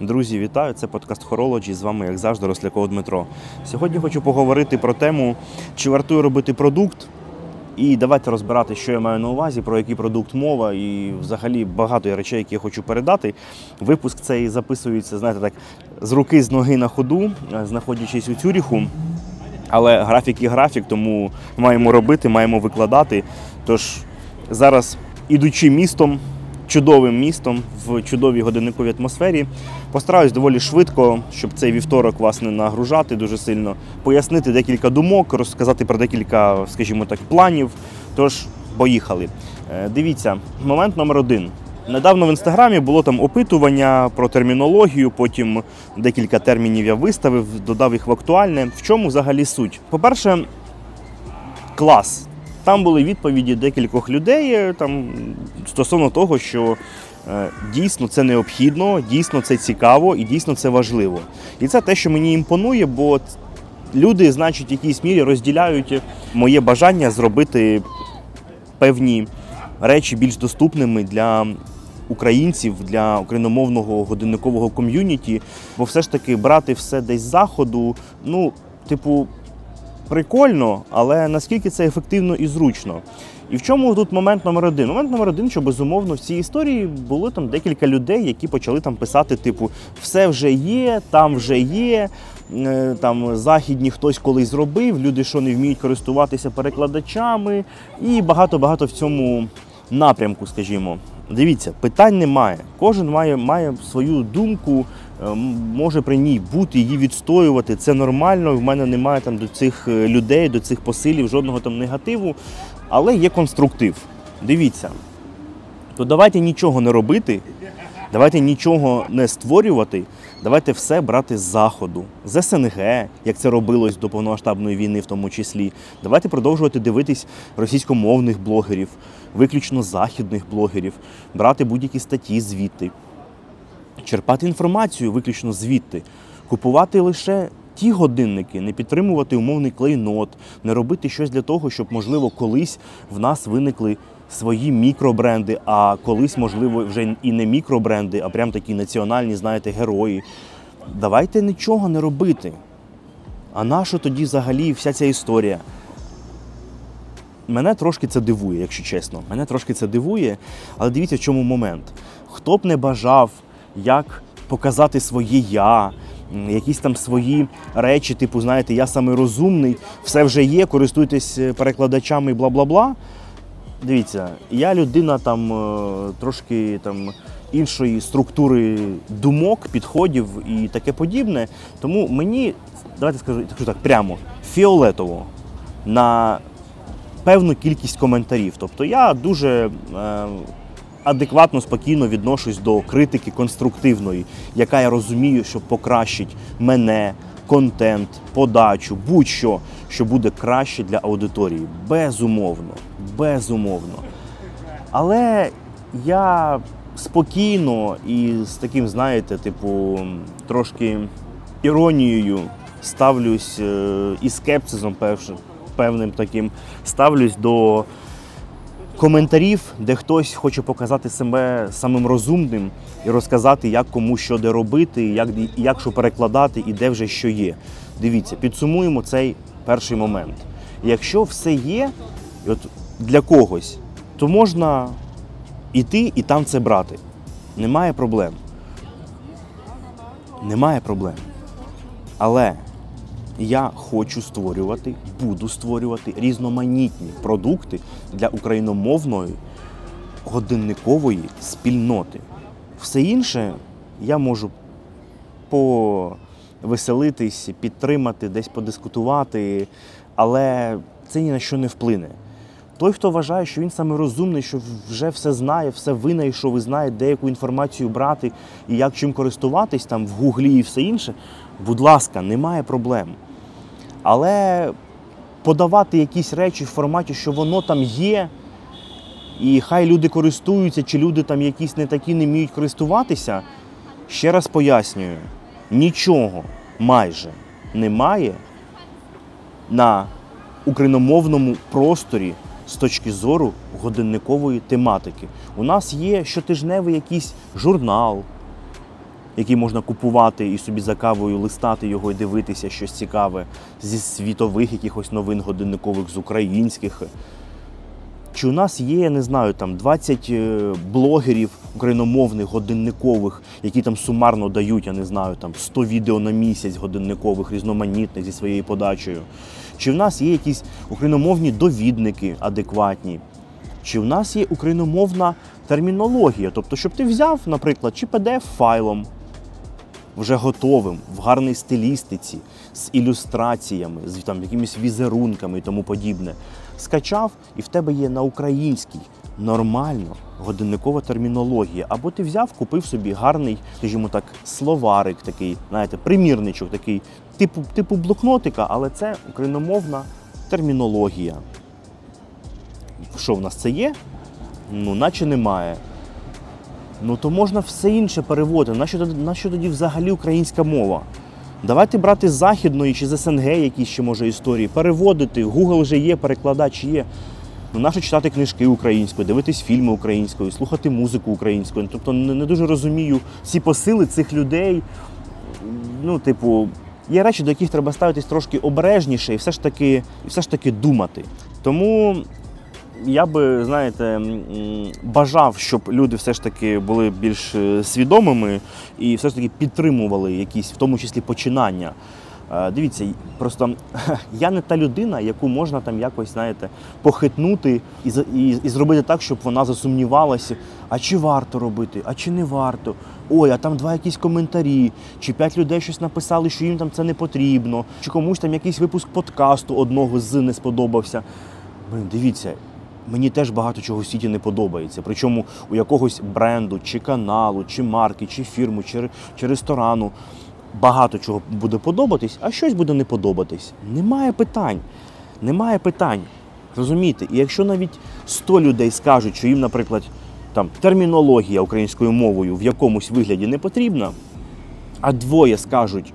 Друзі, вітаю! Це подкаст Хорологі. З вами, як завжди, Росляков Дмитро. Сьогодні хочу поговорити про тему, чи вартує робити продукт. І давайте розбирати, що я маю на увазі, про який продукт мова, і взагалі багато речей, які я хочу передати. Випуск цей записується, знаєте, так, з руки, з ноги на ходу, е, знаходячись у Цюріху. Але графік і графік, тому маємо робити, маємо викладати. Тож зараз, ідучи містом, чудовим містом в чудовій годинниковій атмосфері, постараюсь доволі швидко, щоб цей вівторок вас не нагружати дуже сильно, пояснити декілька думок, розказати про декілька, скажімо так, планів. Тож, поїхали. Е, Дивіться, момент номер один. Недавно в інстаграмі було там опитування про термінологію, потім декілька термінів я виставив, додав їх в актуальне. В чому взагалі суть? По-перше, клас. Там були відповіді декількох людей е, там, стосовно того, що е, дійсно це необхідно, дійсно це цікаво і дійсно це важливо. І це те, що мені імпонує, бо люди, значить, в якійсь мірі розділяють моє бажання зробити певні речі більш доступними для українців, для україномовного годинникового ком'юніті, бо все ж таки брати все десь з заходу, ну, типу, прикольно, але наскільки це ефективно і зручно. І в чому тут момент номер один? Момент номер один, що безумовно в цій історії було там декілька людей, які почали там писати, типу, все вже є, там вже є. е, Там західні хтось колись зробив, люди, що не вміють користуватися перекладачами, і багато-багато в цьому напрямку, скажімо. Дивіться, питань немає. Кожен має, має свою думку, може при ній бути, її відстоювати. Це нормально. В мене немає там до цих е, людей, до цих посилів жодного там негативу. Але є конструктив. Дивіться, то давайте нічого не робити, давайте нічого не створювати, давайте все брати з заходу, з СНГ, як це робилось до повномасштабної війни, в тому числі. Давайте продовжувати дивитись російськомовних блогерів, виключно західних блогерів, брати будь-які статті звідти, черпати інформацію виключно звідти, купувати лише. Ті годинники, не підтримувати умовний клейнот, не робити щось для того, щоб, можливо, колись в нас виникли свої мікробренди, а колись, можливо, вже і не мікробренди, а прям такі національні, знаєте, герої. Давайте нічого не робити. А нащо тоді взагалі вся ця історія? Мене трошки це дивує, якщо чесно. Мене трошки це дивує, але дивіться, в чому момент. Хто б не бажав, як показати своє я, якісь там свої речі, типу, знаєте, я самий розумний, все вже є, користуйтесь е, перекладачами бла-бла-бла. Дивіться, я людина там е, трошки там іншої структури думок, підходів і таке подібне. Тому мені, давайте скажу, скажу так прямо, фіолетово на певну кількість коментарів. Тобто я дуже е, адекватно, спокійно відношусь до критики конструктивної, яка я розумію, що покращить мене, контент, подачу, будь-що, що буде краще для аудиторії. Безумовно, безумовно. Але я спокійно і з таким, знаєте, типу, трошки іронією ставлюсь е, і скепсисом певш- певним таким ставлюсь до коментарів, де хтось хоче показати себе самим розумним і розказати, як кому що де робити, як, як що перекладати і де вже що є. Дивіться, підсумуємо цей перший момент. Якщо все є от для когось, то можна іти і там це брати. Немає проблем. Немає проблем. Але я хочу створювати, буду створювати різноманітні продукти для україномовної годинникової спільноти. Все інше я можу повеселитись, підтримати, десь подискутувати, але це ні на що не вплине. Той, хто вважає, що він саме розумний, що вже все знає, все винайшов і знає, де яку інформацію брати і як чим користуватись там в гуглі і все інше, будь ласка, немає проблем. Але подавати якісь речі в форматі, що воно там є, і хай люди користуються, чи люди там якісь не такі не вміють користуватися, ще раз пояснюю, нічого майже немає на україномовному просторі з точки зору годинникової тематики. У нас є щотижневий якийсь журнал, який можна купувати і собі за кавою листати його і дивитися щось цікаве зі світових якихось новин годинникових, з українських. Чи у нас є, я не знаю, там 20 е, блогерів україномовних годинникових, які там сумарно дають, я не знаю, там 100 відео на місяць годинникових, різноманітних зі своєю подачею? Чи в нас є якісь україномовні довідники адекватні? Чи в нас є україномовна термінологія? Тобто, щоб ти взяв, наприклад, чи pdf файлом вже готовим, в гарній стилістиці, з ілюстраціями, з там якимись візерунками і тому подібне. Скачав, і в тебе є на українській нормально годинникова термінологія. Або ти взяв, купив собі гарний, скажімо так, словарик такий, знаєте, примірничок такий, типу, типу блокнотика, але це україномовна термінологія. Що в нас це є? Ну, наче немає. Ну то можна все інше переводити. Нащо, нащо тоді взагалі українська мова? Давайте брати з західної чи з СНГ якісь ще може історії, переводити. Google вже є, перекладач є. Ну, нащо читати книжки українською, дивитись фільми українською, слухати музику українською. Тобто не, дуже розумію ці посили цих людей. Ну, типу, є речі, до яких треба ставитись трошки обережніше і все ж таки, і все ж таки думати. Тому я би, знаєте, бажав, щоб люди все ж таки були більш е, свідомими і все ж таки підтримували якісь, в тому числі, починання. Е, Дивіться, просто я не та людина, яку можна там якось, знаєте, похитнути і, і, і зробити так, щоб вона засумнівалася, а чи варто робити, а чи не варто. Ой, а там два якісь коментарі, чи п'ять людей щось написали, що їм там це не потрібно, чи комусь там якийсь випуск подкасту одного з не сподобався. Блин, дивіться, мені теж багато чого в світі не подобається. Причому у якогось бренду, чи каналу, чи марки, чи фірму, чи, чи ресторану багато чого буде подобатись, а щось буде не подобатись. Немає питань. Немає питань. Розумієте? І якщо навіть 100 людей скажуть, що їм, наприклад, там термінологія українською мовою в якомусь вигляді не потрібна, а двоє скажуть,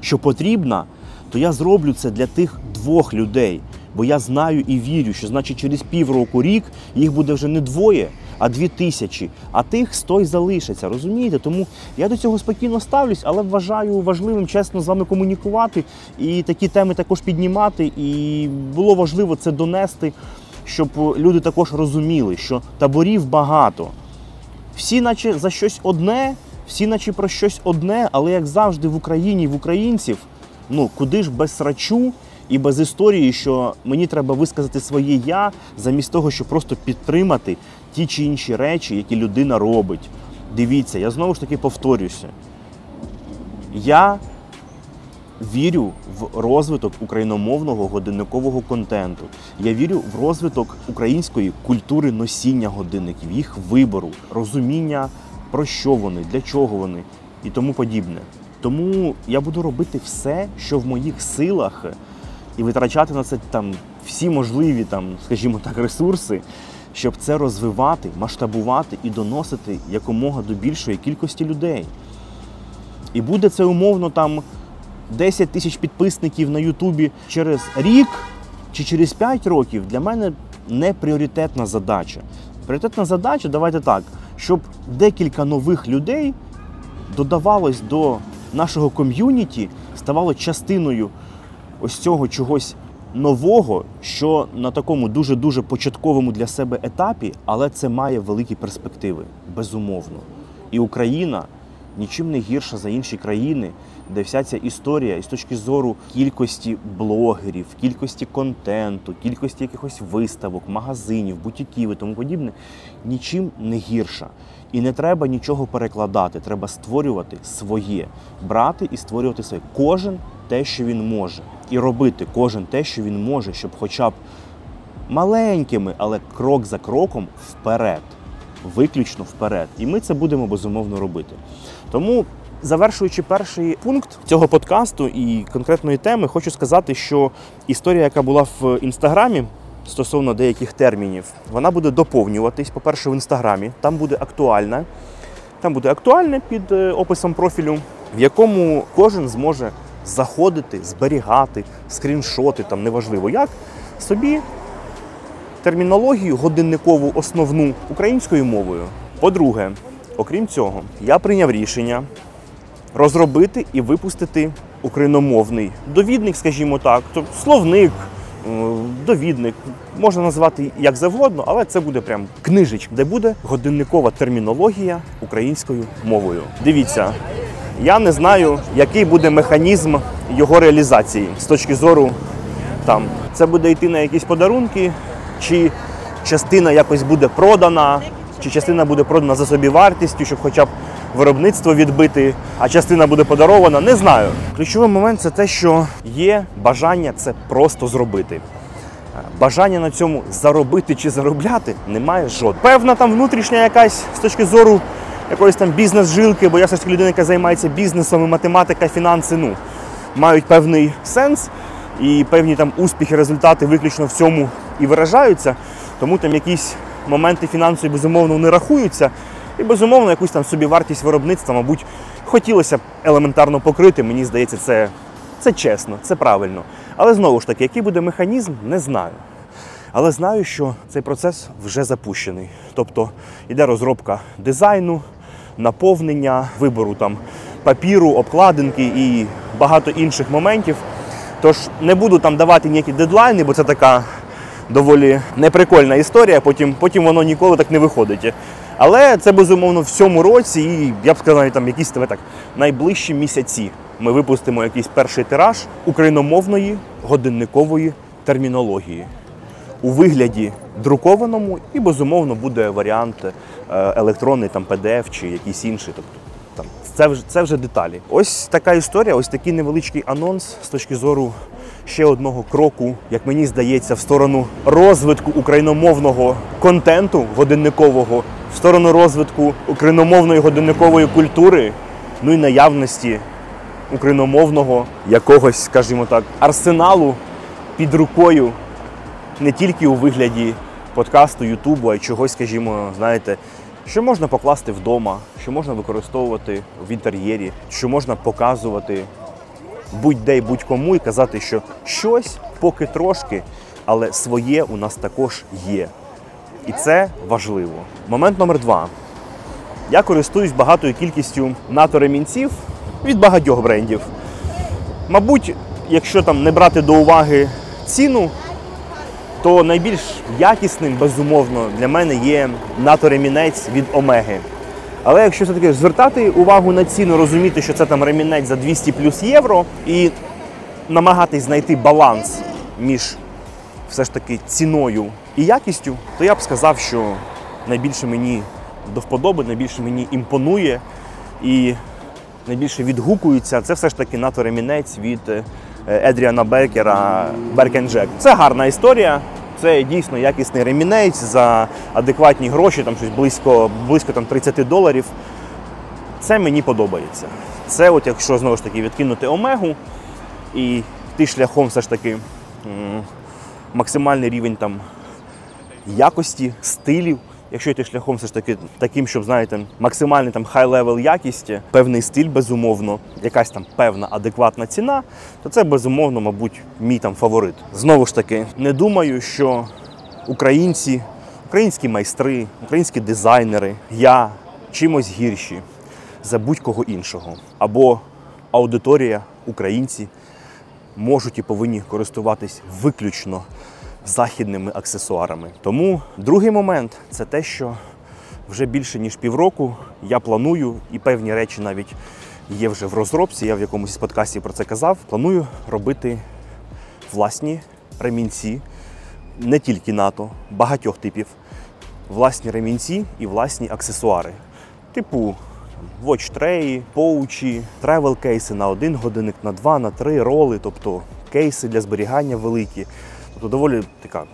що потрібна, то я зроблю це для тих двох людей. Бо я знаю і вірю, що значить через півроку рік їх буде вже не двоє, а дві тисячі, а тих сто й залишиться. Розумієте? Тому я до цього спокійно ставлюсь, але вважаю важливим чесно з вами комунікувати і такі теми також піднімати. І було важливо це донести, щоб люди також розуміли, що таборів багато. Всі, наче за щось одне, всі, наче про щось одне, але як завжди в Україні, в українців, ну куди ж без срачу і без історії, що мені треба висказати своє я, замість того, щоб просто підтримати ті чи інші речі, які людина робить. Дивіться, я знову ж таки повторюся. Я вірю в розвиток україномовного годинникового контенту. Я вірю в розвиток української культури носіння годинників, їх вибору, розуміння, про що вони, для чого вони і тому подібне. Тому я буду робити все, що в моїх силах, і витрачати на це там всі можливі, там, скажімо так, ресурси, щоб це розвивати, масштабувати і доносити якомога до більшої кількості людей. І буде це умовно там 10 тисяч підписників на Ютубі через рік чи через 5 років для мене не пріоритетна задача. Пріоритетна задача, давайте так, щоб декілька нових людей додавалось до нашого ком'юніті, ставало частиною ось цього чогось нового, що на такому дуже-дуже початковому для себе етапі, але це має великі перспективи, безумовно. І Україна нічим не гірша за інші країни, де вся ця історія, і з точки зору кількості блогерів, кількості контенту, кількості якихось виставок, магазинів, бутіків і тому подібне, нічим не гірша. І не треба нічого перекладати, треба створювати своє, брати і створювати своє. Кожен те, що він може, і робити кожен те, що він може, щоб хоча б маленькими, але крок за кроком вперед, виключно вперед. І ми це будемо безумовно робити. Тому, завершуючи перший пункт цього подкасту і конкретної теми, хочу сказати, що історія, яка була в інстаграмі. Стосовно деяких термінів, вона буде доповнюватись. По-перше, в інстаграмі там буде актуальна. Там буде актуальне під е, описом профілю, в якому кожен зможе заходити, зберігати, скріншоти, там неважливо як, собі термінологію годинникову основну українською мовою. По-друге, окрім цього, я прийняв рішення розробити і випустити україномовний довідник, скажімо так, тобто словник, е, довідник, можна назвати як завгодно, але це буде прям книжечка, де буде годинникова термінологія українською мовою. Дивіться, я не знаю, який буде механізм його реалізації з точки зору там це буде йти на якісь подарунки, чи частина якось буде продана, чи частина буде продана за собівартістю, щоб хоча б виробництво відбити, а частина буде подарована. Не знаю. Ключовий момент це те, що є бажання це просто зробити. Бажання на цьому заробити чи заробляти немає жодного. Певна там внутрішня якась з точки зору якоїсь там бізнес-жилки, бо я все ж таки людина, яка займається бізнесом, і математика, фінанси, ну, мають певний сенс і певні там успіхи, результати виключно в цьому і виражаються. Тому там якісь моменти фінансові, безумовно, не рахуються. І безумовно, якусь там собівартість виробництва, мабуть, хотілося б елементарно покрити. Мені здається, це, це чесно, це правильно. Але знову ж таки, який буде механізм, не знаю. Але знаю, що цей процес вже запущений. Тобто йде розробка дизайну, наповнення, вибору там папіру, обкладинки і багато інших моментів. Тож не буду там давати ніякі дедлайни, бо це така доволі неприкольна історія, потім, потім воно ніколи так не виходить. Але це безумовно в цьому році, і я б сказав, там якісь так найближчі місяці. Ми випустимо якийсь перший тираж україномовної годинникової термінології у вигляді друкованому, і безумовно буде варіант е, електронний, там PDF чи якийсь інший. Тобто там це вже це вже деталі. Ось така історія, ось такий невеличкий анонс з точки зору ще одного кроку, як мені здається, в сторону розвитку україномовного контенту годинникового, в сторону розвитку україномовної годинникової культури, ну і наявності україномовного якогось, скажімо так, арсеналу під рукою не тільки у вигляді подкасту, Ютубу, а й чогось, скажімо, знаєте, що можна покласти вдома, що можна використовувати в інтер'єрі, що можна показувати будь-де й будь-кому і казати, що щось поки трошки, але своє у нас також є. І це важливо. Момент номер два. Я користуюсь багатою кількістю НАТО-ремінців від багатьох брендів. Мабуть, якщо там не брати до уваги ціну, то найбільш якісним, безумовно, для мене є НАТО-ремінець від Омеги. Але якщо все-таки звертати увагу на ціну, розуміти, що це там ремінець за 200 плюс євро, і намагатись знайти баланс між все ж таки ціною і якістю, то я б сказав, що найбільше мені до вподоби, найбільше мені імпонує і найбільше відгукується, це все ж таки НАТО-ремінець від Едріана Бекера Беркенджек. Це гарна історія. Це дійсно якісний ремінець за адекватні гроші, там щось близько близько там, 30 доларів. Це мені подобається. Це, от якщо знову ж таки відкинути омегу і йти шляхом все ж таки максимальний рівень там якості, стилів. Якщо йти шляхом все ж таки таким, щоб знаєте, максимальний там high-level якості, певний стиль, безумовно, якась там певна адекватна ціна, то це безумовно, мабуть, мій там фаворит. Знову ж таки, не думаю, що українці, українські майстри, українські дизайнери, є чимось гірші за будь-кого іншого. Або аудиторія, українці можуть і повинні користуватись виключно західними аксесуарами. Тому другий момент це те, що вже більше ніж півроку я планую, і певні речі навіть є вже в розробці. Я в якомусь подкастів про це казав. Планую робити власні ремінці, не тільки НАТО, багатьох типів, власні ремінці і власні аксесуари. Типу watch- tray ї, pouch і, travel кейси на один годинник, на два, на три роли, тобто кейси для зберігання великі. Тобто доволі така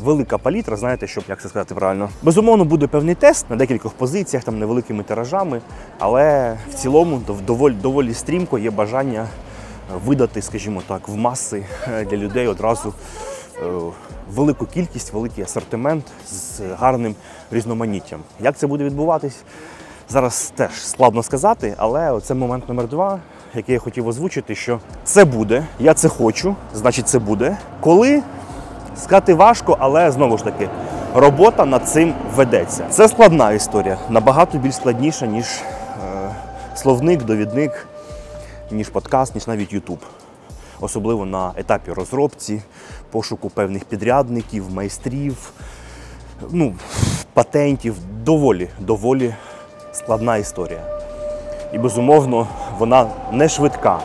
велика палітра, знаєте, щоб як це сказати правильно. Безумовно, буде певний тест на декількох позиціях, там невеликими тиражами, але в цілому доволі, доволі стрімко є бажання видати, скажімо так, в маси для людей одразу е, велику кількість, великий асортимент з гарним різноманіттям. Як це буде відбуватись? Зараз теж складно сказати, але це момент номер два, який я хотів озвучити, що це буде, я це хочу, значить це буде. Коли сказати важко, але знову ж таки, робота над цим ведеться. Це складна історія, набагато більш складніша, ніж е, словник, довідник, ніж подкаст, ніж навіть Ютуб. Особливо на етапі розробці, пошуку певних підрядників, майстрів, ну, патентів. Доволі, доволі складна історія. І безумовно, вона не швидка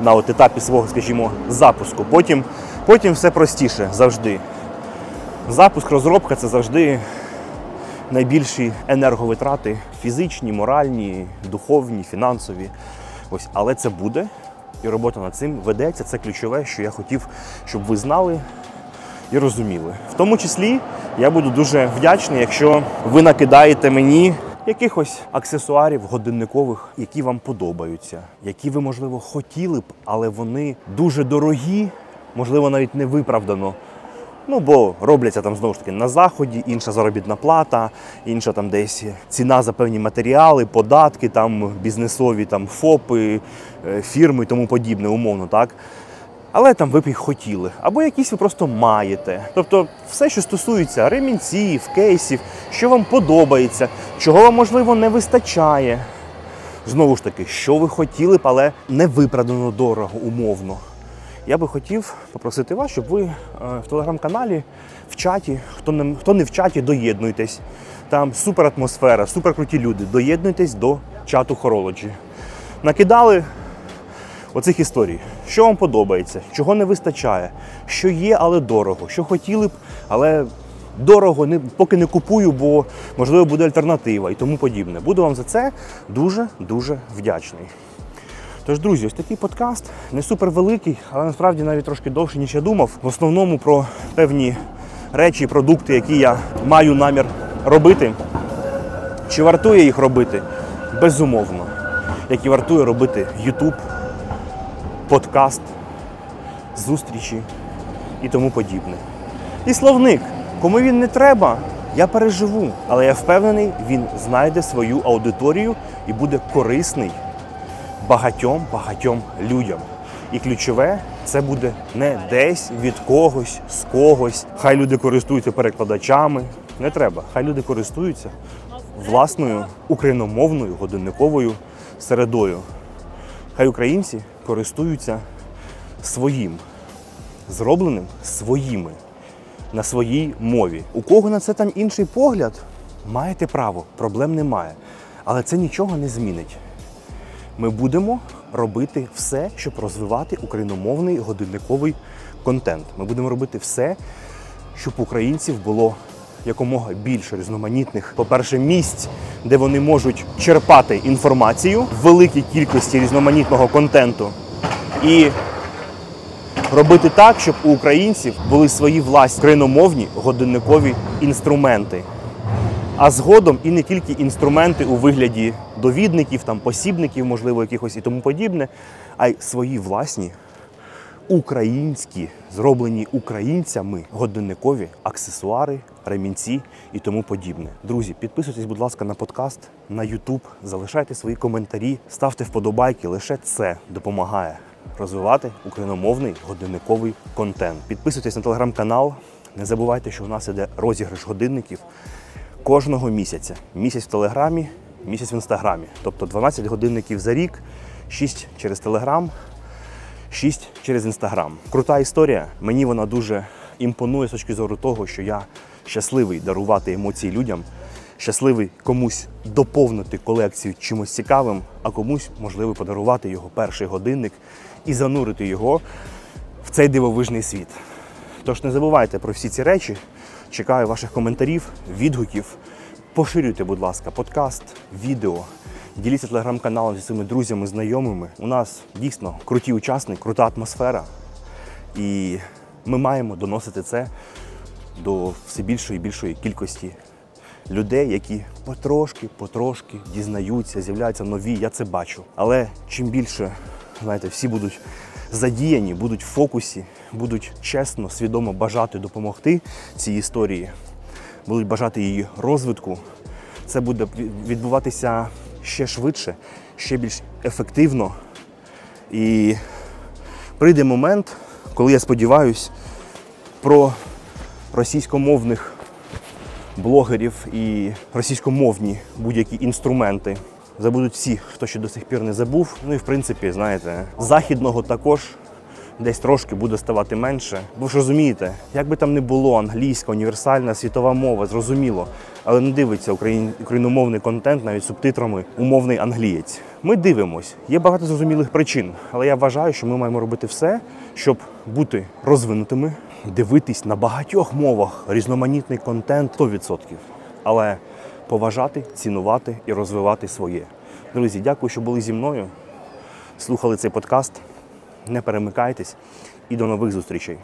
на от етапі свого, скажімо, запуску. Потім, потім все простіше завжди. Запуск, розробка це завжди найбільші енерговитрати фізичні, моральні, духовні, фінансові. Ось, але це буде, і робота над цим ведеться. Це ключове, що я хотів, щоб ви знали і розуміли. В тому числі я буду дуже вдячний, якщо ви накидаєте мені якихось аксесуарів годинникових, які вам подобаються, які ви, можливо, хотіли б, але вони дуже дорогі, можливо, навіть не виправдано. Ну, бо робляться там знову ж таки на заході, інша заробітна плата, інша там десь ціна за певні матеріали, податки, там бізнесові там ФОПи, е, фірми і тому подібне, умовно, так. Але там ви б їх хотіли, або якісь ви просто маєте. Тобто, все, що стосується ремінців, кейсів, що вам подобається, чого вам можливо не вистачає. Знову ж таки, що ви хотіли б, але не виправдано дорого, умовно. Я би хотів попросити вас, щоб ви е, в телеграм-каналі, в чаті, хто не, хто не в чаті, доєднуйтесь. Там супер атмосфера, супер круті люди. Доєднуйтесь до чату Horology. Накидали оцих історій. Що вам подобається, чого не вистачає, що є, але дорого, що хотіли б, але дорого, не, поки не купую, бо можливо буде альтернатива і тому подібне. Буду вам за це дуже-дуже вдячний. Тож, друзі, ось такий подкаст не супер великий, але насправді навіть трошки довше, ніж я думав. В основному про певні речі, продукти, які я маю намір робити. Чи вартує їх робити? Безумовно. Як і вартує робити YouTube, подкаст, зустрічі і тому подібне. І словник. Кому він не треба, я переживу. Але я впевнений, він знайде свою аудиторію і буде корисний багатьом багатьом людям. І ключове це буде не десь від когось, з когось. Хай люди користуються перекладачами. Не треба. Хай люди користуються власною україномовною годинниковою середою. Хай українці користуються своїм, зробленим своїми, на своїй мові. У кого на це там інший погляд, маєте право, проблем немає. Але це нічого не змінить. Ми будемо робити все, щоб розвивати україномовний годинниковий контент. Ми будемо робити все, щоб українців було якомога більше різноманітних, по-перше, місць, де вони можуть черпати інформацію в великій кількості різноманітного контенту. І робити так, щоб у українців були свої власні україномовні годинникові інструменти. А згодом і не тільки інструменти у вигляді довідників, там посібників, можливо, якихось і тому подібне, а й свої власні українські, зроблені українцями годинникові аксесуари, ремінці і тому подібне. Друзі, підписуйтесь, будь ласка, на подкаст, на YouTube, залишайте свої коментарі, ставте вподобайки. Лише це допомагає розвивати україномовний годинниковий контент. Підписуйтесь на телеграм-канал. Не забувайте, що у нас іде розіграш годинників кожного місяця. Місяць в Телеграмі, місяць в інстаграмі. Тобто 12 годинників за рік, 6 через Телеграм, 6 через інстаграм. Крута історія. Мені вона дуже імпонує з точки зору того, що я щасливий дарувати емоції людям, щасливий комусь доповнити колекцію чимось цікавим, а комусь можливо подарувати його перший годинник і занурити його в цей дивовижний світ. Тож не забувайте про всі ці речі. Чекаю ваших коментарів, відгуків. Поширюйте, будь ласка, подкаст, відео. Діліться телеграм-каналом зі своїми друзями, знайомими. У нас дійсно круті учасники, крута атмосфера. І ми маємо доносити це до все більшої і більшої кількості людей, які потрошки, потрошки дізнаються, з'являються нові. Я це бачу. Але чим більше, знаєте, всі будуть задіяні, будуть в фокусі, будуть чесно, свідомо бажати допомогти цій історії, будуть бажати її розвитку, це буде відбуватися ще швидше, ще більш ефективно. І прийде момент, коли я сподіваюся, про російськомовних блогерів і російськомовні будь-які інструменти забудуть всі, хто ще до сих пір не забув. Ну і в принципі, знаєте, західного також десь трошки буде ставати менше. Бо ж розумієте, як би там не було, англійська, універсальна, світова мова, зрозуміло, але не дивиться україн... україномовний контент навіть субтитрами умовний англієць. Ми дивимось, є багато зрозумілих причин, але я вважаю, що ми маємо робити все, щоб бути розвинутими, дивитись на багатьох мовах різноманітний контент 100%. Але поважати, цінувати і розвивати своє. Друзі, дякую, що були зі мною. Слухали цей подкаст. Не перемикайтесь і до нових зустрічей.